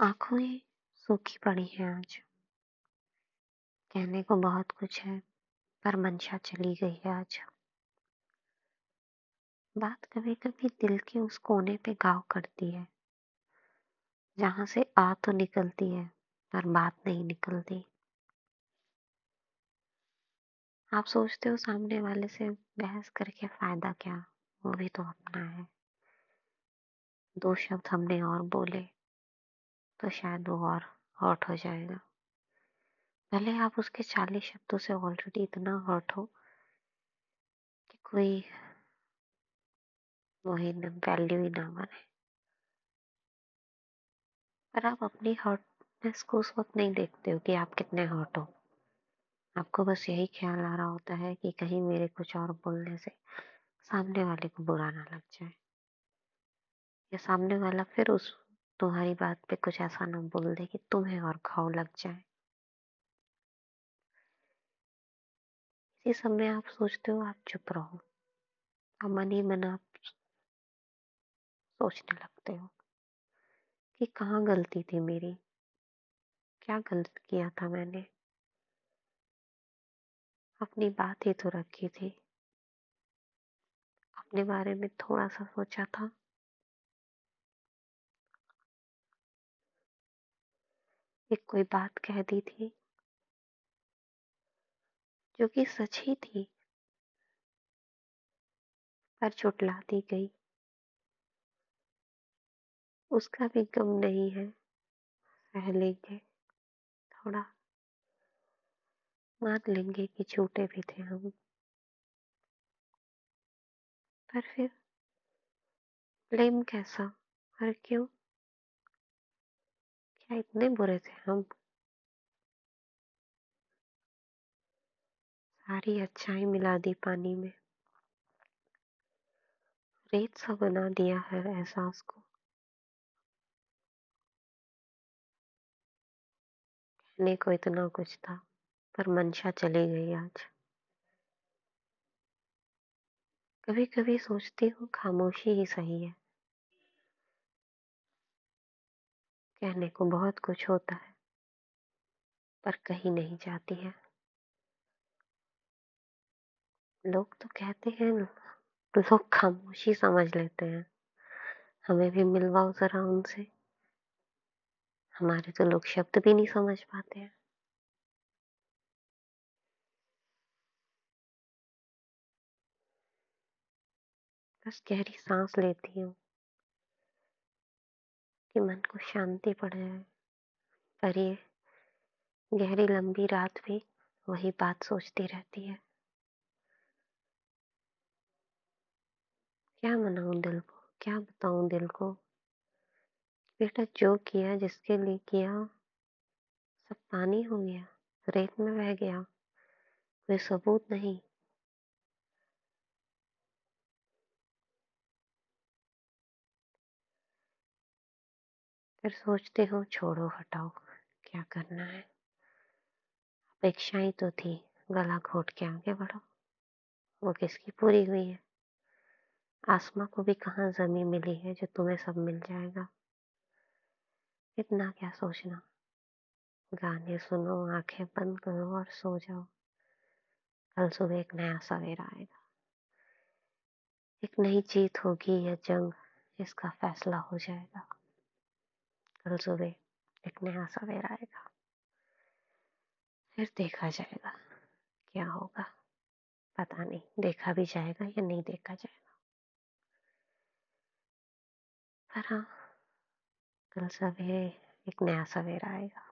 आँखों सूखी पड़ी हैं आज। कहने को बहुत कुछ है, पर मंशा चली गई है आज। बात कभी कभी दिल के उस कोने पे गाँव करती है, जहाँ से आ तो निकलती है, पर बात नहीं निकलती। आप सोचते हो सामने वाले से बहस करके फ़ायदा क्या? वो भी तो अपना है। दो शब्द हमने और बोले। तो शायद वो और हर्ट हो जाएगा। भले आप उसके चालीस शब्दों से ऑलरेडी इतना हर्ट हो कि कोई वही वैल्यू ही ना बने पर आप अपनी हर्टनेस को उस वक्त नहीं देखते हो कि आप कितने हर्ट हो। आपको बस यही ख्याल आ रहा होता है कि कहीं मेरे कुछ और बोलने से सामने वाले को बुरा ना लग जाए। या सामने वाला फिर उस तुम्हारी बात पे कुछ ऐसा ना बोल दे कि तुम्हें और घाव लग जाए। इसी समय आप सोचते हो, आप चुप रहो। मन ही मन आप सोचने लगते हो कि कहाँ गलती थी मेरी? क्या गलत किया था मैंने? अपनी बात ही तो रखी थी। अपने बारे में थोड़ा सा सोचा था। एक कोई बात कह दी थी, जो कि सच ही थी, पर चुटला दी गई। उसका भी गम नहीं है, सह लेंगे, थोड़ा मान लेंगे कि छोटे भी थे हम। पर फिर, ब्लेम कैसा, और क्यों? क्या इतने बुरे थे हम। सारी अच्छाई मिला दी पानी में। रेत सा बना दिया हर एहसास को। कहने को इतना कुछ था, पर मंशा चली गई आज। कभी कभी सोचती हूँ, खामोशी ही सही है। कहने को बहुत कुछ होता है, पर कहीं नहीं जाती है। लोग तो कहते हैं लोग खामोशी समझ लेते हैं। हमें भी मिलवाओ जरा उनसे। हमारे तो लोग शब्द भी नहीं समझ पाते हैं। बस गहरी सांस लेती हूँ। कि मन को शांति पड़ ये गहरी, लंबी रात भी वही बात सोचती रहती है। क्या मनाऊं दिल को? क्या बताऊँ दिल को? बेटा, जो किया, जिसके लिए किया, सब पानी हो गया रेत में बह गया, कोई सबूत नहीं। फिर सोचते हो, छोड़ो, हटाओ, क्या करना है? अपेक्षाएँ तो थी, गला घोट के आगे बढ़ो। वो किसकी पूरी हुई है? आसमां को भी कहाँ जमी मिली है जो तुम्हें सब मिल जाएगा? इतना क्या सोचना? गाने सुनो, आँखें बंद करो और सो जाओ। कल सुबह एक नया सवेरा आएगा। एक नई जीत होगी या जंग, इसका फैसला हो जाएगा। कल सुबह एक नया सवेरा आएगा। फिर देखा जाएगा क्या होगा। पता नहीं, देखा भी जाएगा या नहीं देखा जाएगा। पर हाँ कल सवेरे एक नया सवेरा आएगा।